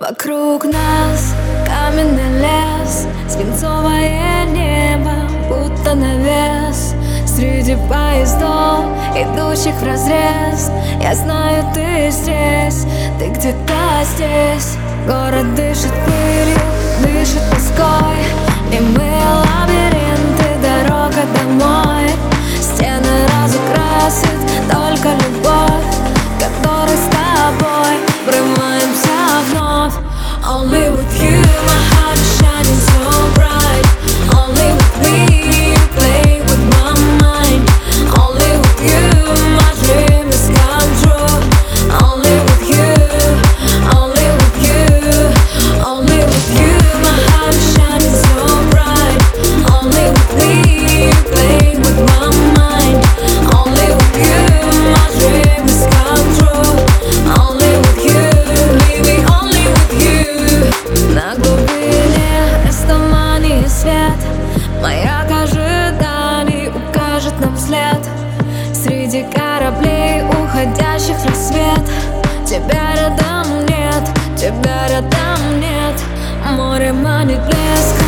Вокруг нас каменный лес Свинцовое небо, будто навес. Среди поездов, идущих в разрез Я знаю, ты здесь, ты где-то здесь. Город дышит пылью, дышит тоской Only with you my heart is shining so bright. Only with me you play with my mind. Only with you my dream is come true. Only with you, only with you Only with you my heart is shining so bright. Only with me you play with my mind. Only with you my dream is Тебя рядом нет, тебя рядом нет. Море манит блеском,